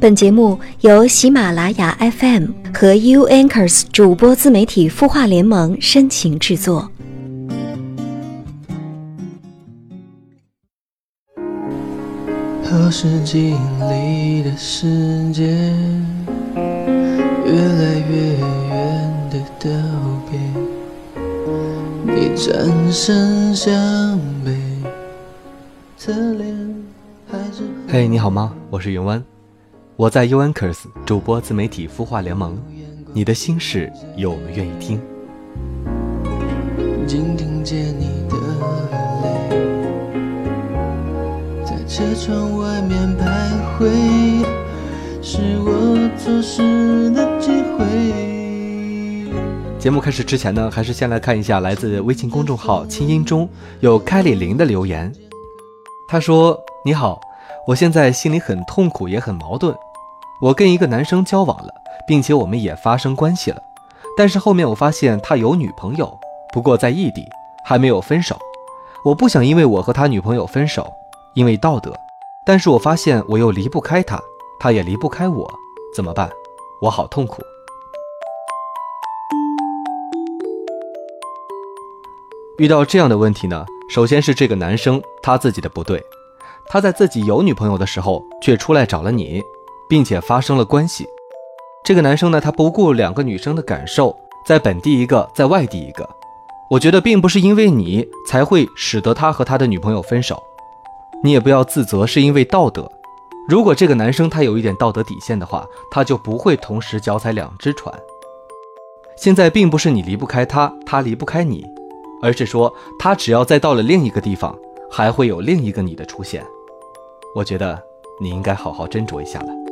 本节目由喜马拉雅 FM 和 U Anchors 主播自媒体孵化联盟深情制作。的世界越来越远的道别，你转身向北，侧脸还是嘿你好吗？我是云湾，我在 U Anchors 主播自媒体孵化联盟，你的心事有我们愿意听。仅听见你的泪，在车窗外面徘徊，是我错失的机会。节目开始之前呢，还是先来看一下来自微信公众号“清音中”有开里林的留言。他说：“你好，我现在心里很痛苦，也很矛盾。我跟一个男生交往了，并且我们也发生关系了，但是后面我发现他有女朋友，不过在异地，还没有分手。我不想因为我和他女朋友分手，因为道德，但是我发现我又离不开他，他也离不开我，怎么办？我好痛苦。”遇到这样的问题呢，首先是这个男生他自己的不对，他在自己有女朋友的时候却出来找了你，并且发生了关系。这个男生呢，他不顾两个女生的感受，在本地一个，在外地一个。我觉得并不是因为你才会使得他和他的女朋友分手，你也不要自责是因为道德。如果这个男生他有一点道德底线的话，他就不会同时脚踩两只船。现在并不是你离不开他，他离不开你。而是说，他只要再到了另一个地方，还会有另一个你的出现。我觉得你应该好好斟酌一下了。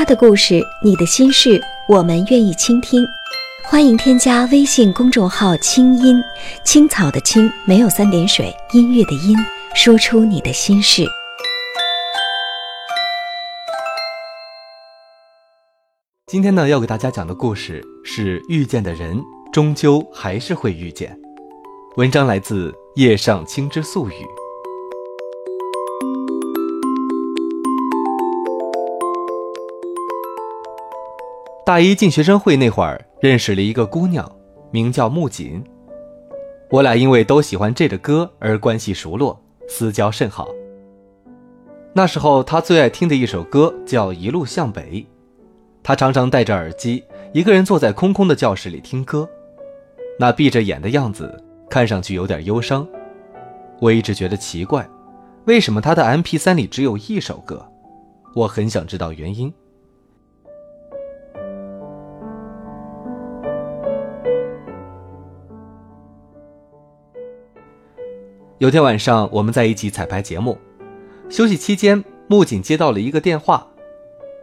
他的故事，你的心事，我们愿意倾听。欢迎添加微信公众号“清音青草”的“青”没有三点水，音乐的“音”，说出你的心事。今天呢，要给大家讲的故事是遇见的人终究还是会遇见。文章来自叶上青之素语。大一进学生会那会儿，认识了一个姑娘，名叫木槿。我俩因为都喜欢这个歌而关系熟络，私交甚好。那时候她最爱听的一首歌叫《一路向北》，她常常戴着耳机，一个人坐在空空的教室里听歌，那闭着眼的样子看上去有点忧伤。我一直觉得奇怪，为什么她的 MP3 里只有一首歌？我很想知道原因。有天晚上，我们在一起彩排节目，休息期间，木槿接到了一个电话，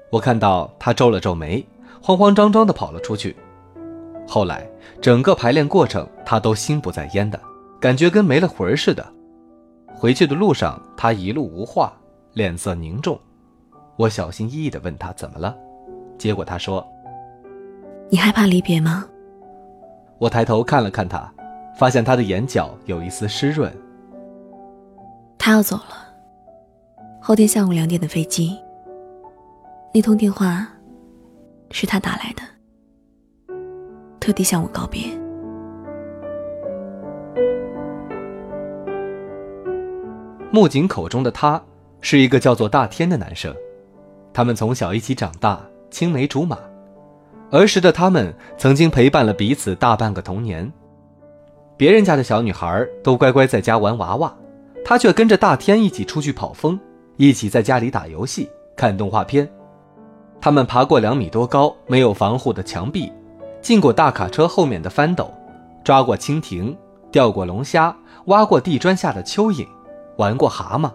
我看到他皱了皱眉，慌慌张张地跑了出去。后来整个排练过程，他都心不在焉的，感觉跟没了魂似的。回去的路上，他一路无话，脸色凝重。我小心翼翼地问他怎么了，结果他说：“你害怕离别吗？”我抬头看了看他，发现他的眼角有一丝湿润。他要走了，后天下午两点的飞机。那通电话是他打来的，特地向我告别。木槿口中的他是一个叫做大天的男生，他们从小一起长大，青梅竹马。儿时的他们曾经陪伴了彼此大半个童年。别人家的小女孩都乖乖在家玩娃娃。他却跟着大天一起出去跑风，一起在家里打游戏、看动画片。他们爬过两米多高、没有防护的墙壁，进过大卡车后面的翻斗，抓过蜻蜓，钓过龙虾，挖过地砖下的蚯蚓，玩过蛤蟆。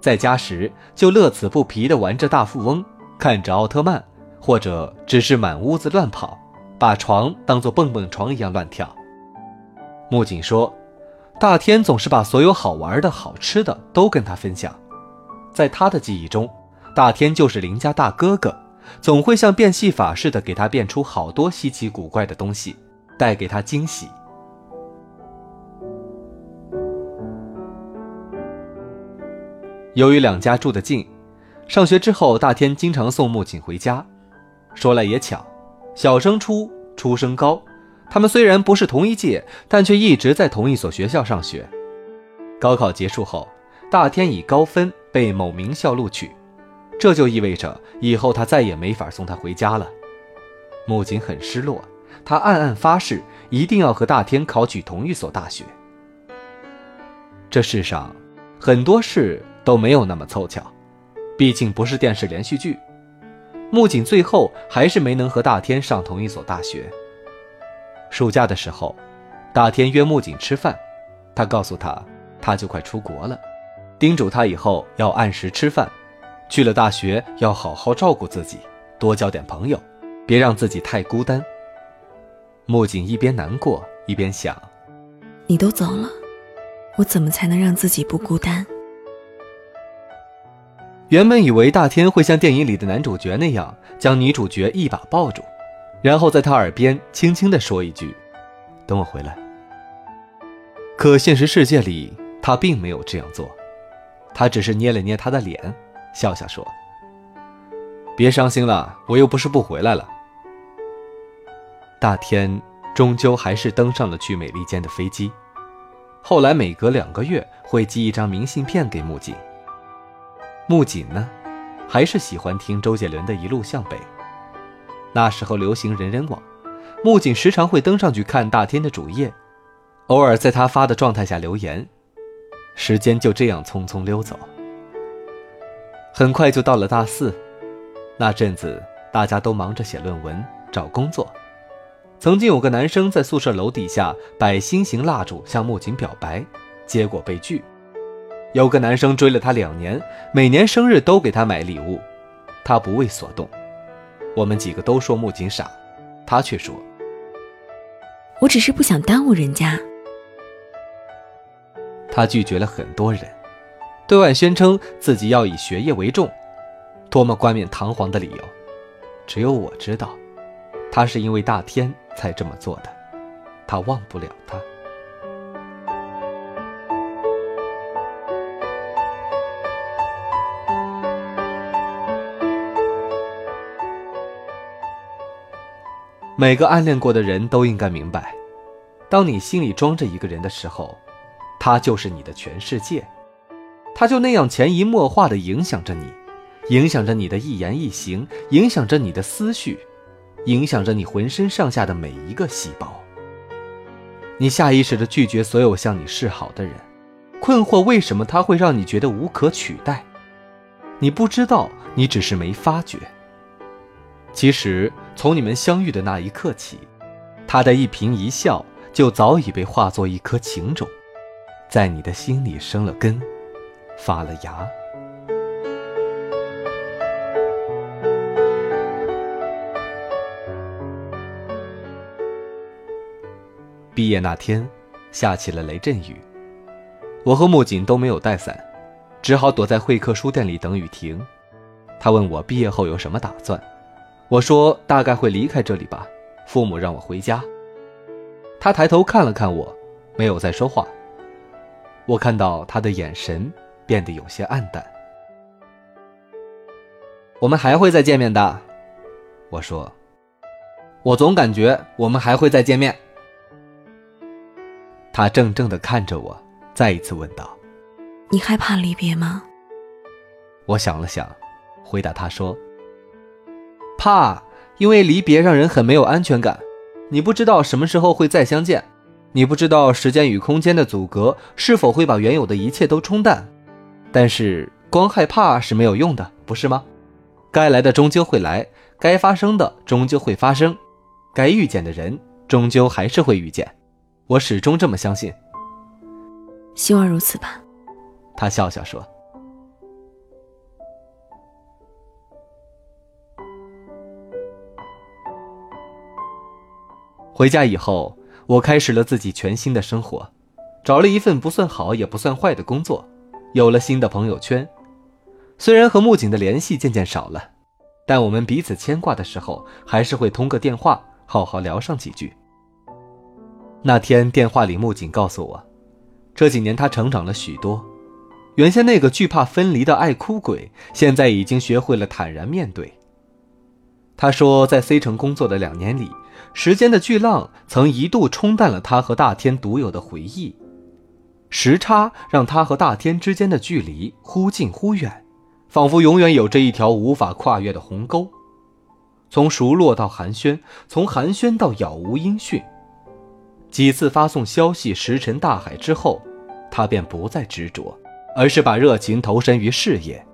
在家时就乐此不疲地玩着大富翁，看着奥特曼，或者只是满屋子乱跑，把床当做蹦蹦床一样乱跳。木槿说。大天总是把所有好玩的好吃的都跟他分享，在他的记忆中，大天就是邻家大哥哥，总会像变戏法似的给他变出好多稀奇古怪的东西，带给他惊喜。由于两家住得近，上学之后，大天经常送木槿回家。说来也巧，小升初，初升高，他们虽然不是同一届，但却一直在同一所学校上学。高考结束后，大天以高分被某名校录取，这就意味着以后他再也没法送他回家了。木槿很失落，他暗暗发誓一定要和大天考取同一所大学。这世上，很多事。都没有那么凑巧，毕竟不是电视连续剧。木槿最后还是没能和大天上同一所大学。暑假的时候，大天约木槿吃饭，他告诉他，他就快出国了，叮嘱他以后要按时吃饭，去了大学要好好照顾自己，多交点朋友，别让自己太孤单。木槿一边难过一边想：你都走了，我怎么才能让自己不孤单？原本以为大天会像电影里的男主角那样将女主角一把抱住，然后在他耳边轻轻地说一句：“等我回来。”可现实世界里，他并没有这样做，他只是捏了捏她的脸，笑笑说：“别伤心了，我又不是不回来了。”大天终究还是登上了去美利坚的飞机，后来每隔两个月会寄一张明信片给木槿。木槿呢，还是喜欢听周杰伦的《一路向北》。那时候流行人人网，木槿时常会登上去看大天的主页，偶尔在他发的状态下留言。时间就这样匆匆溜走。很快就到了大四，那阵子大家都忙着写论文、找工作。曾经有个男生在宿舍楼底下摆心形蜡烛向木槿表白，结果被拒。有个男生追了她两年，每年生日都给她买礼物，她不为所动。我们几个都说木槿傻，他却说：“我只是不想耽误人家。”他拒绝了很多人，对外宣称自己要以学业为重，多么冠冕堂皇的理由！只有我知道，他是因为大天才这么做的，他忘不了他。每个暗恋过的人都应该明白，当你心里装着一个人的时候，他就是你的全世界，他就那样潜移默化地影响着你，影响着你的一言一行，影响着你的思绪，影响着你浑身上下的每一个细胞。你下意识地拒绝所有向你示好的人，困惑为什么他会让你觉得无可取代？你不知道，你只是没发觉。其实，从你们相遇的那一刻起，他的一颦一笑就早已被化作一颗情种，在你的心里生了根，发了芽。毕业那天，下起了雷阵雨，我和木槿都没有带伞，只好躲在会客书店里等雨停。他问我毕业后有什么打算。我说大概会离开这里吧，父母让我回家。他抬头看了看我，没有再说话。我看到他的眼神变得有些暗淡。我们还会再见面的，我说。我总感觉我们还会再见面。他怔怔地看着我，再一次问道：“你害怕离别吗？”我想了想，回答他说。怕，因为离别让人很没有安全感。你不知道什么时候会再相见，你不知道时间与空间的阻隔是否会把原有的一切都冲淡。但是光害怕是没有用的，不是吗？该来的终究会来，该发生的终究会发生，该遇见的人终究还是会遇见。我始终这么相信。希望如此吧。他笑笑说。回家以后，我开始了自己全新的生活，找了一份不算好也不算坏的工作，有了新的朋友圈。虽然和木槿的联系渐渐少了，但我们彼此牵挂的时候，还是会通个电话，好好聊上几句。那天电话里，木槿告诉我，这几年他成长了许多。原先那个惧怕分离的爱哭鬼，现在已经学会了坦然面对。他说，在 C 城工作的两年里，时间的巨浪曾一度冲淡了他和大天独有的回忆，时差让他和大天之间的距离忽近忽远，仿佛永远有着一条无法跨越的鸿沟。从熟络到寒暄，从寒暄到杳无音讯。几次发送消息石沉大海之后，他便不再执着，而是把热情投身于事业。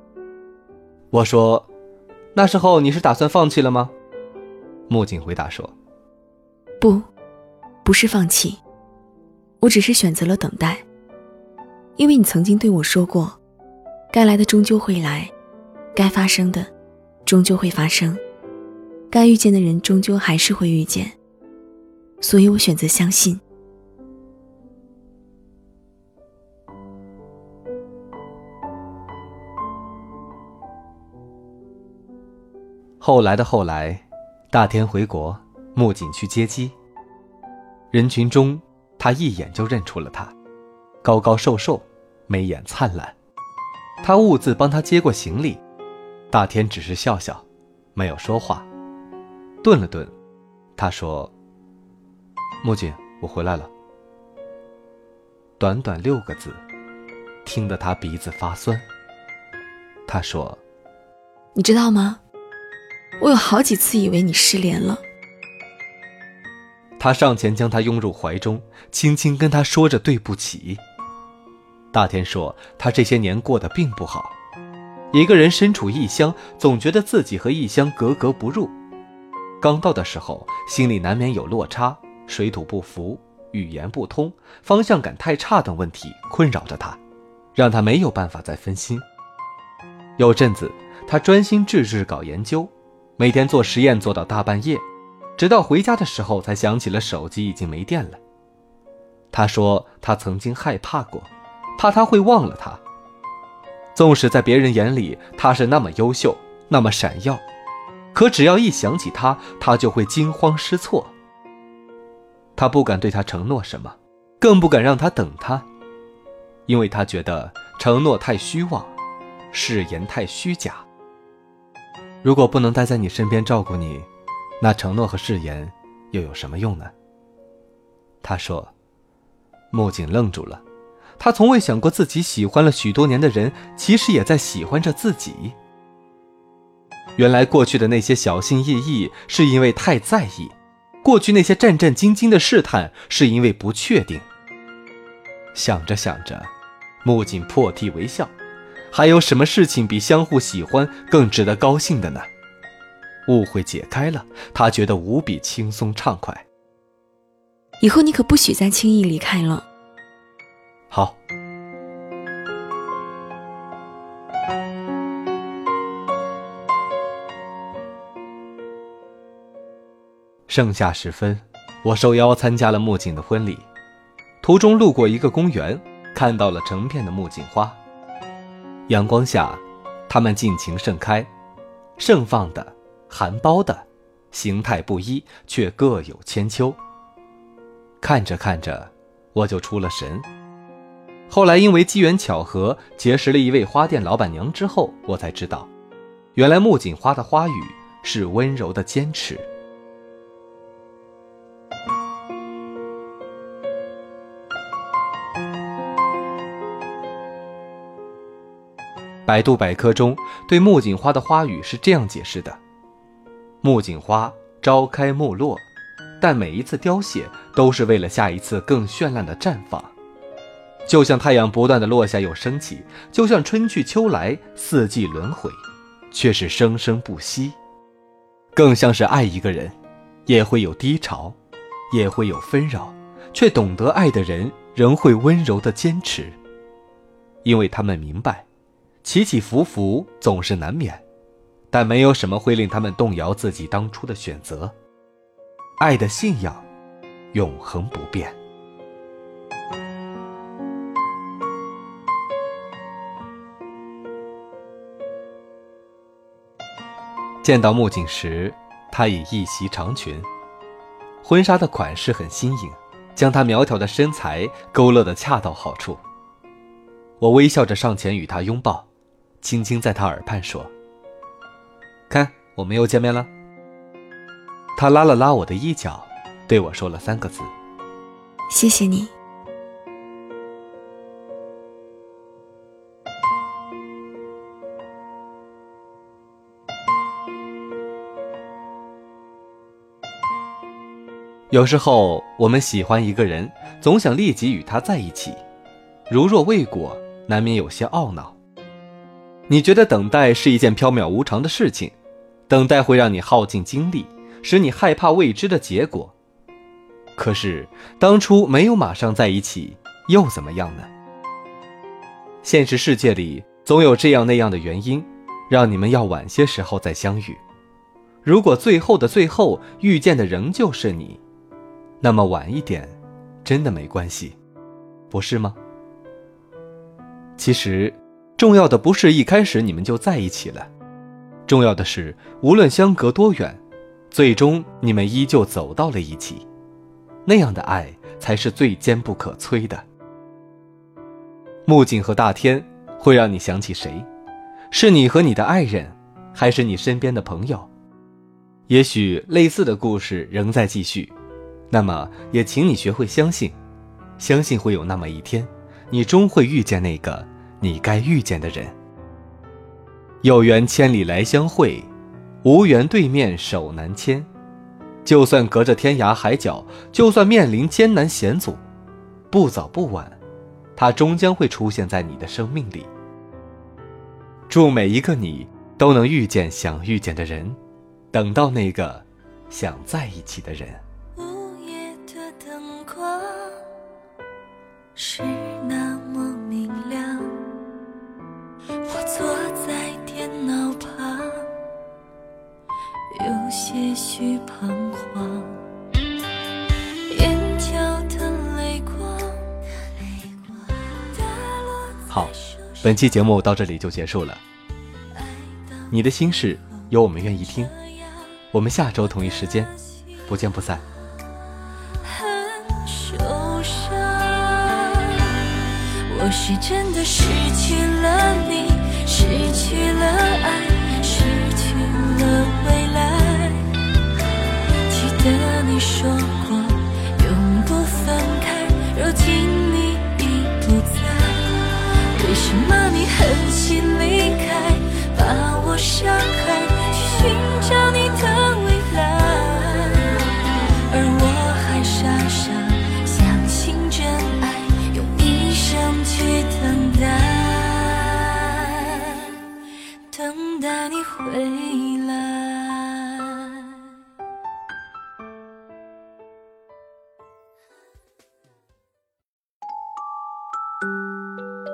我说：“那时候你是打算放弃了吗？”木槿回答说：“不，不是放弃，我只是选择了等待。因为你曾经对我说过，该来的终究会来，该发生的终究会发生，该遇见的人终究还是会遇见。”所以我选择相信。后来的后来，大天回国，木槿去接机。人群中，他一眼就认出了他，高高瘦瘦，眉眼灿烂。他兀自帮他接过行李，大天只是笑笑，没有说话。顿了顿，他说。木槿，我回来了。短短六个字，听得他鼻子发酸。他说：“你知道吗？我有好几次以为你失联了。”他上前将他拥入怀中，轻轻跟他说着对不起。大天说：“他这些年过得并不好，一个人身处异乡，总觉得自己和异乡格格不入。刚到的时候，心里难免有落差。”水土不服、语言不通、方向感太差等问题困扰着他，让他没有办法再分心。有阵子，他专心致志搞研究，每天做实验做到大半夜，直到回家的时候才想起了手机已经没电了。他说他曾经害怕过，怕他会忘了他。纵使在别人眼里他是那么优秀、那么闪耀，可只要一想起他，他就会惊慌失措。他不敢对他承诺什么，更不敢让他等他，因为他觉得承诺太虚妄，誓言太虚假。如果不能待在你身边照顾你，那承诺和誓言又有什么用呢？他说。木槿愣住了，他从未想过自己喜欢了许多年的人，其实也在喜欢着自己。原来过去的那些小心翼翼，是因为太在意。过去那些战战兢兢的试探，是因为不确定。想着想着，木槿破涕为笑。还有什么事情比相互喜欢更值得高兴的呢？误会解开了，他觉得无比轻松畅快。以后你可不许再轻易离开了。好。盛夏时分，我受邀参加了木槿的婚礼。途中路过一个公园，看到了成片的木槿花。阳光下，它们尽情盛开，盛放的、含苞的，形态不一，却各有千秋。看着看着，我就出了神。后来因为机缘巧合结识了一位花店老板娘之后，我才知道，原来木槿花的花语是温柔的坚持。百度百科中对木槿花的花语是这样解释的：木槿花朝开暮落，但每一次凋谢都是为了下一次更绚烂的绽放，就像太阳不断的落下又升起，就像春去秋来，四季轮回，却是生生不息。更像是爱一个人，也会有低潮，也会有纷扰，却懂得爱的人仍会温柔的坚持，因为他们明白。起起伏伏总是难免，但没有什么会令他们动摇自己当初的选择。爱的信仰，永恒不变。见到木槿时，她已一袭长裙，婚纱的款式很新颖，将她苗条的身材勾勒得恰到好处。我微笑着上前与她拥抱，轻轻在她耳畔说：“看，我们又见面了。”他拉了拉我的衣角，对我说了三个字：“谢谢你。”有时候我们喜欢一个人，总想立即与他在一起，如若未果，难免有些懊恼。你觉得等待是一件缥缈无常的事情，等待会让你耗尽精力，使你害怕未知的结果。可是当初没有马上在一起，又怎么样呢？现实世界里总有这样那样的原因，让你们要晚些时候再相遇。如果最后的最后遇见的仍旧是你。那么晚一点，真的没关系，不是吗？其实，重要的不是一开始你们就在一起了，重要的是无论相隔多远，最终你们依旧走到了一起，那样的爱才是最坚不可摧的。木槿和大天会让你想起谁？是你和你的爱人，还是你身边的朋友？也许类似的故事仍在继续。那么，也请你学会相信，相信会有那么一天，你终会遇见那个你该遇见的人。有缘千里来相会，无缘对面手难牵。就算隔着天涯海角，就算面临艰难险阻，不早不晚，他终将会出现在你的生命里。祝每一个你都能遇见想遇见的人，等到那个想在一起的人。午夜的灯光是些许彷徨。眼角的泪光，好，本期节目到这里就结束了。你的心事有我们愿意听，我们下周同一时间不见不散。我是真的是